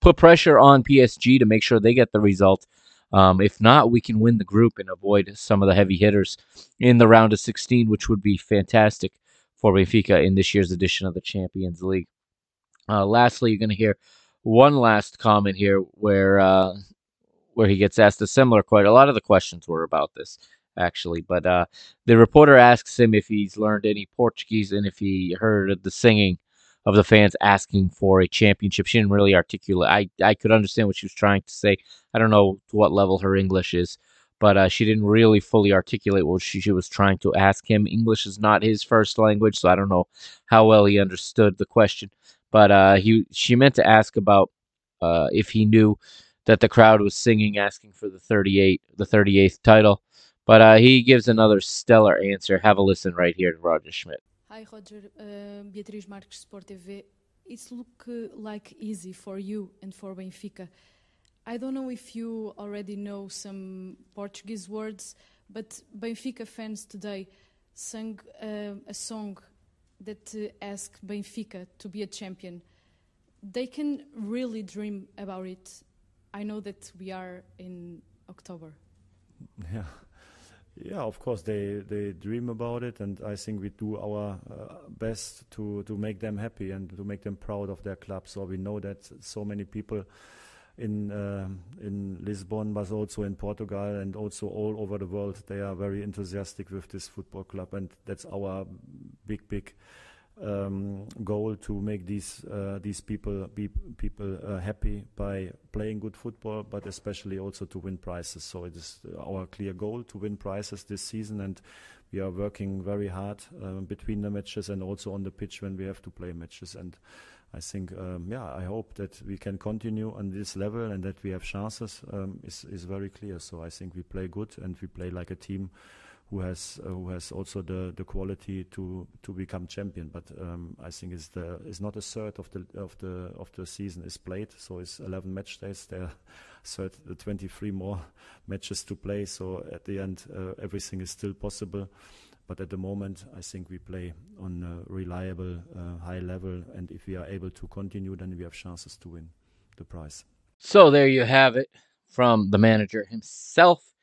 put pressure on PSG to make sure they get the result. Um, if not, we can win the group and avoid some of the heavy hitters in the round of 16, which would be fantastic for Benfica in this year's edition of the Champions League. Uh, lastly, you're going to hear one last comment here where uh, where he gets asked a similar question. A lot of the questions were about this actually, but uh, the reporter asks him if he's learned any Portuguese and if he heard the singing of the fans asking for a championship. She didn't really articulate. I I could understand what she was trying to say. I don't know to what level her English is, but uh, she didn't really fully articulate what she, she was trying to ask him. English is not his first language, so I don't know how well he understood the question. But uh, he she meant to ask about uh, if he knew that the crowd was singing, asking for the 38, the 38th title. But uh, he gives another stellar answer. Have a listen right here to Roger Schmidt. Hi, Roger. Uh, Beatriz Marques, Sport TV. It's look uh, like easy for you and for Benfica. I don't know if you already know some Portuguese words, but Benfica fans today sang uh, a song that uh, asked Benfica to be a champion. They can really dream about it. I know that we are in October. Yeah. Yeah, of course they they dream about it, and I think we do our uh, best to to make them happy and to make them proud of their club. So we know that so many people in uh, in Lisbon, but also in Portugal and also all over the world, they are very enthusiastic with this football club, and that's our big big um, goal to make these uh, these people be people uh, happy by playing good football, but especially also to win prizes. So it is our clear goal to win prizes this season, and we are working very hard uh, between the matches and also on the pitch when we have to play matches. And I think, um, yeah, I hope that we can continue on this level and that we have chances um, is is very clear. So I think we play good and we play like a team who has uh, who has also the the quality to to become champion. But um, I think it's the is not a third of the of the of the season is played. So it's 11 match days. There third, 23 more matches to play. So at the end, uh, everything is still possible. But at the moment, I think we play on a reliable, uh, high level, and if we are able to continue, then we have chances to win the prize. So there you have it from the manager himself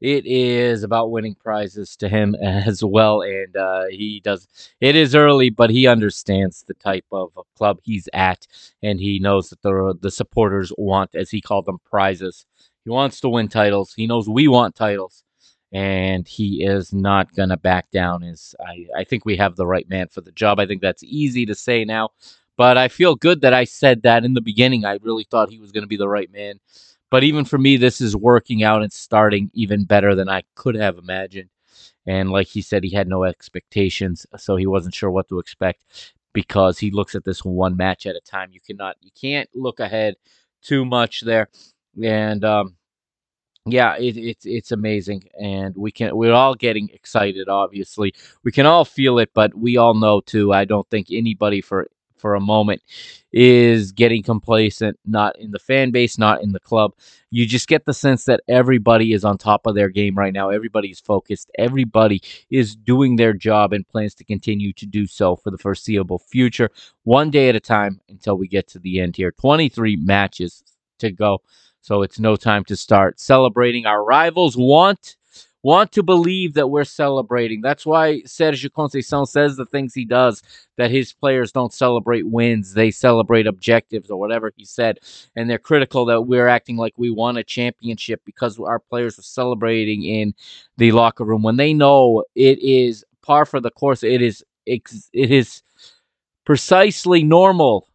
it is about winning prizes to him as well. And uh, he does, it is early, but he understands the type of club he's at. And he knows that the, the supporters want, as he called them, prizes. He wants to win titles. He knows we want titles. And he is not going to back down. Is I, I think we have the right man for the job. I think that's easy to say now. But I feel good that I said that in the beginning. I really thought he was going to be the right man but even for me, this is working out and starting even better than I could have imagined. And like he said, he had no expectations, so he wasn't sure what to expect because he looks at this one match at a time. You cannot, you can't look ahead too much there. And um, yeah, it, it's it's amazing, and we can we're all getting excited. Obviously, we can all feel it, but we all know too. I don't think anybody for for a moment is getting complacent, not in the fan base, not in the club. You just get the sense that everybody is on top of their game right now. Everybody's focused. Everybody is doing their job and plans to continue to do so for the foreseeable future, one day at a time until we get to the end here. 23 matches to go. So it's no time to start celebrating. Our rivals want want to believe that we're celebrating. That's why Sergio Conceição says the things he does, that his players don't celebrate wins, they celebrate objectives or whatever he said. And they're critical that we're acting like we won a championship because our players are celebrating in the locker room when they know it is par for the course. It is it is precisely normal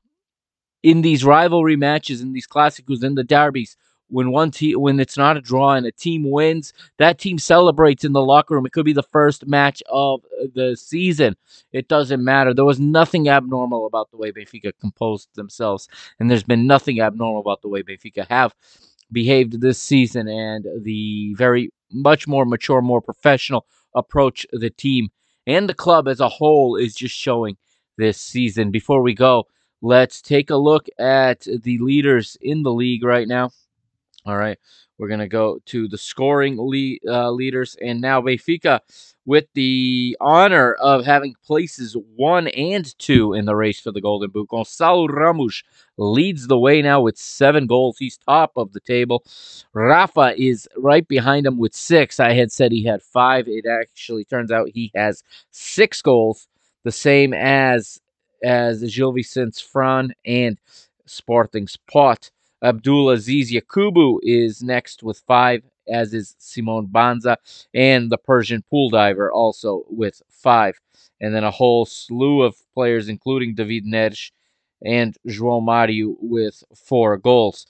in these rivalry matches, in these classicals, in the derbies when one team when it's not a draw and a team wins, that team celebrates in the locker room. It could be the first match of the season. It doesn't matter. There was nothing abnormal about the way Benfica composed themselves, and there's been nothing abnormal about the way Benfica have behaved this season and the very much more mature, more professional approach the team and the club as a whole is just showing this season. Before we go, let's take a look at the leaders in the league right now. All right, we're gonna go to the scoring le- uh, leaders, and now Benfica with the honor of having places one and two in the race for the Golden Boot. Gonçalo Ramos leads the way now with seven goals. He's top of the table. Rafa is right behind him with six. I had said he had five. It actually turns out he has six goals, the same as as Gil Vicente Fran and Sporting's Pote. Abdulaziz Yakubu is next with five, as is Simon Banza, and the Persian pool diver also with five. And then a whole slew of players, including David Neres and João Mario, with four goals.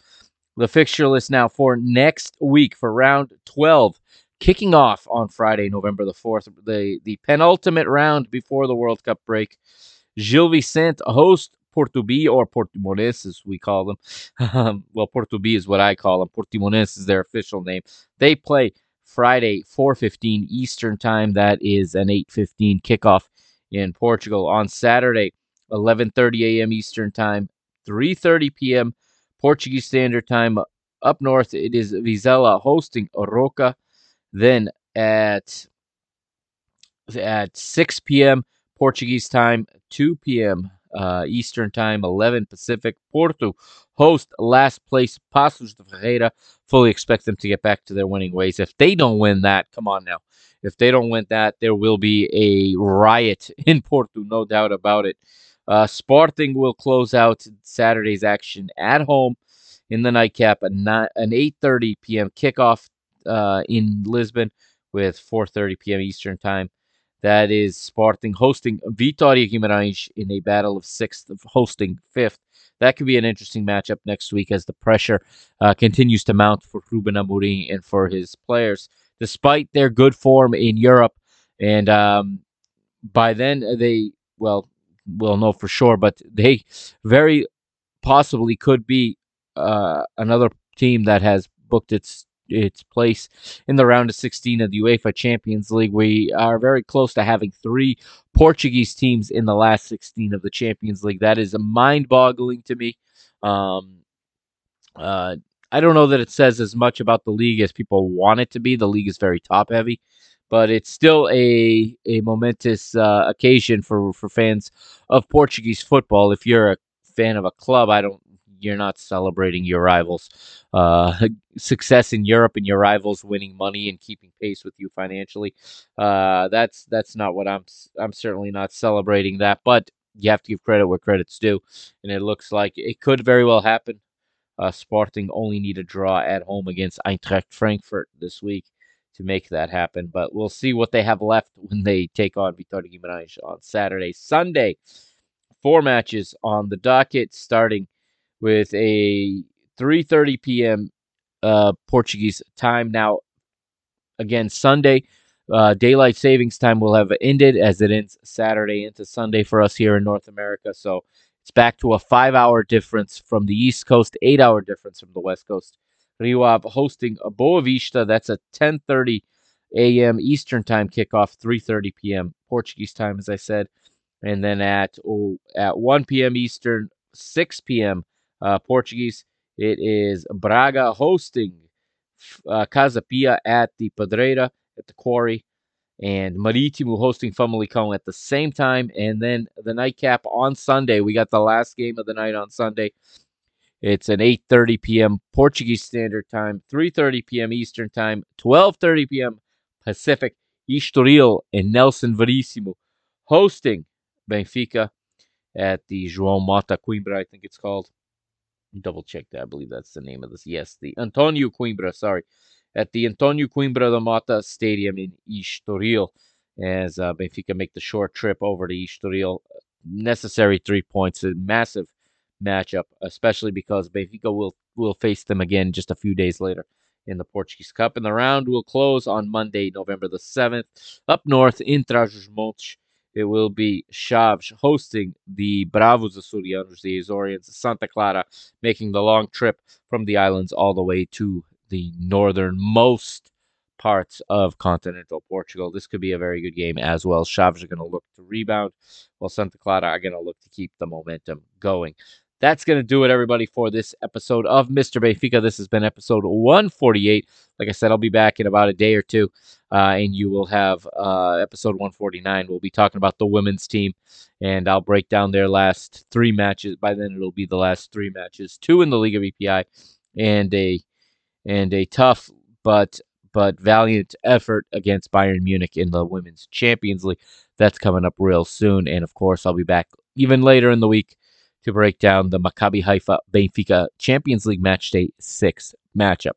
The fixture list now for next week for round 12, kicking off on Friday, November the 4th, the, the penultimate round before the World Cup break. Gil Vicente host Portubi or Portimonense, as we call them. Um, well, Portubi is what I call them. Portimonense is their official name. They play Friday, 4:15 Eastern Time. That is an 8:15 kickoff in Portugal. On Saturday, 11:30 a.m. Eastern Time, 3:30 p.m. Portuguese Standard Time. Up north, it is Vizela hosting Arouca. Then at at 6 p.m. Portuguese time, 2 p.m. Uh, Eastern Time, 11 Pacific. Porto host last place Paços de Ferreira. Fully expect them to get back to their winning ways. If they don't win that, come on now. If they don't win that, there will be a riot in Porto, no doubt about it. Uh, Sporting will close out Saturday's action at home in the nightcap, an 8:30 p.m. kickoff uh, in Lisbon with 4:30 p.m. Eastern Time. That is Sporting hosting Vitória Guimarães in a battle of sixth, hosting fifth. That could be an interesting matchup next week as the pressure uh, continues to mount for Ruben Amorim and for his players, despite their good form in Europe. And um, by then, they well, we'll know for sure, but they very possibly could be uh, another team that has booked its its place in the round of 16 of the UEFA Champions League. We are very close to having three Portuguese teams in the last 16 of the Champions League. That is mind-boggling to me. Um, uh, I don't know that it says as much about the league as people want it to be. The league is very top-heavy, but it's still a a momentous uh, occasion for for fans of Portuguese football. If you're a fan of a club, I don't you're not celebrating your rivals' uh, success in Europe and your rivals winning money and keeping pace with you financially. Uh, that's that's not what I'm. I'm certainly not celebrating that, but you have to give credit where credit's due, and it looks like it could very well happen. Uh, Sporting only need a draw at home against Eintracht Frankfurt this week to make that happen. But we'll see what they have left when they take on Vitória Guimarães on Saturday. Sunday, four matches on the docket, starting with a 3:30 p.m. Uh, Portuguese time. Now, again, Sunday, uh, daylight savings time will have ended as it ends Saturday into Sunday for us here in North America. So it's back to a five-hour difference from the East Coast, eight-hour difference from the West Coast. Rio hosting a Boa Vista. That's a 10:30 a.m. Eastern time kickoff, 3:30 p.m. Portuguese time, as I said, and then at oh, at 1 p.m. Eastern, 6 p.m. Uh, Portuguese. It is Braga hosting uh, Casa Pia at the Pedreira at the quarry, and Marítimo hosting Famalicão at the same time. And then the nightcap on Sunday. We got the last game of the night on Sunday. It's an 8:30 p.m. Portuguese Standard Time, 3:30 p.m. Eastern Time, 12:30 p.m. Pacific. Estoril and Nelson Verissimo hosting Benfica at the João Mata Coimbra, I think it's called double check that. I believe that's the name of this. Yes, the Antonio Coimbra, sorry, at the Antonio Coimbra da Mata Stadium in Estoril as uh, Benfica make the short trip over to Estoril. Necessary three points, a massive, matchup, especially because Benfica will will face them again just a few days later in the Portuguese Cup. And the round will close on Monday, November the 7th, up north in Trás-os-Montes. It will be Chaves hosting the Bravos Açorianos, the Azorians, Santa Clara, making the long trip from the islands all the way to the northernmost parts of continental Portugal. This could be a very good game as well. Chaves are going to look to rebound, while Santa Clara are going to look to keep the momentum going. That's going to do it, everybody, for this episode of Mr. Benfica. This has been episode 148. Like I said, I'll be back in about a day or two, uh, and you will have uh, episode 149. We'll be talking about the women's team, and I'll break down their last three matches. By then, it'll be the last three matches: two in the League of BPI, and a and a tough but but valiant effort against Bayern Munich in the Women's Champions League. That's coming up real soon, and of course, I'll be back even later in the week to break down the Maccabi Haifa Benfica Champions League Match Day 6 matchup.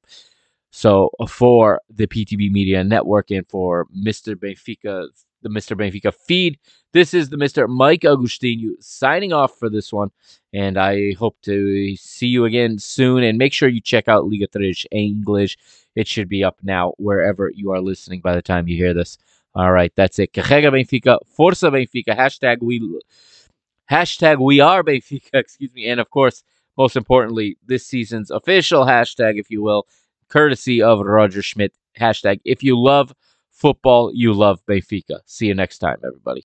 So uh, for the PTB Media Network and for Mr. Benfica, the Mr. Benfica feed, this is the Mr. Mike Agustinu signing off for this one. And I hope to see you again soon. And make sure you check out Liga Trish English. It should be up now wherever you are listening by the time you hear this. All right, that's it. Carrega Benfica, Força Benfica, hashtag we hashtag we are Benfica, excuse me, and of course, most importantly, this season's official hashtag, if you will, courtesy of Roger Schmidt, hashtag if you love football, you love Benfica. See you next time, everybody.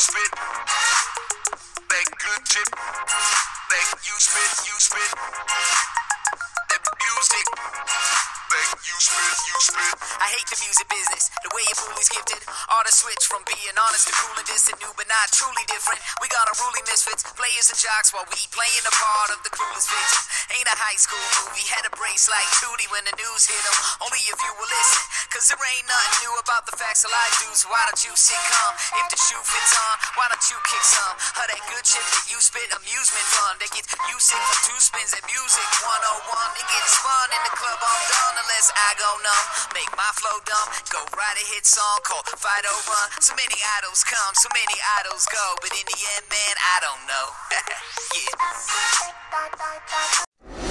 Spit. That good tip. That you spit, you spit. That music. I hate the music business, the way your bully's gifted. Artists switch from being honest to cool and distant, new but not truly different. We got unruly misfits, players and jocks while we playing the part of the coolest victim. Ain't a high school movie, had a brace like Tootie when the news hit 'em. Only if you will listen, cause there ain't nothing new about the facts of life, dudes. Why don't you sit calm? If the shoe fits on, why don't you kick some? Of that good shit that you spit, amusement fun. They get you sick from two spins at music 101. It gets fun in the club all done unless I go numb. Make my flow dumb. Go write a hit song called Fight Over. So many idols come, so many idols go. But in the end, man, I don't know. yeah.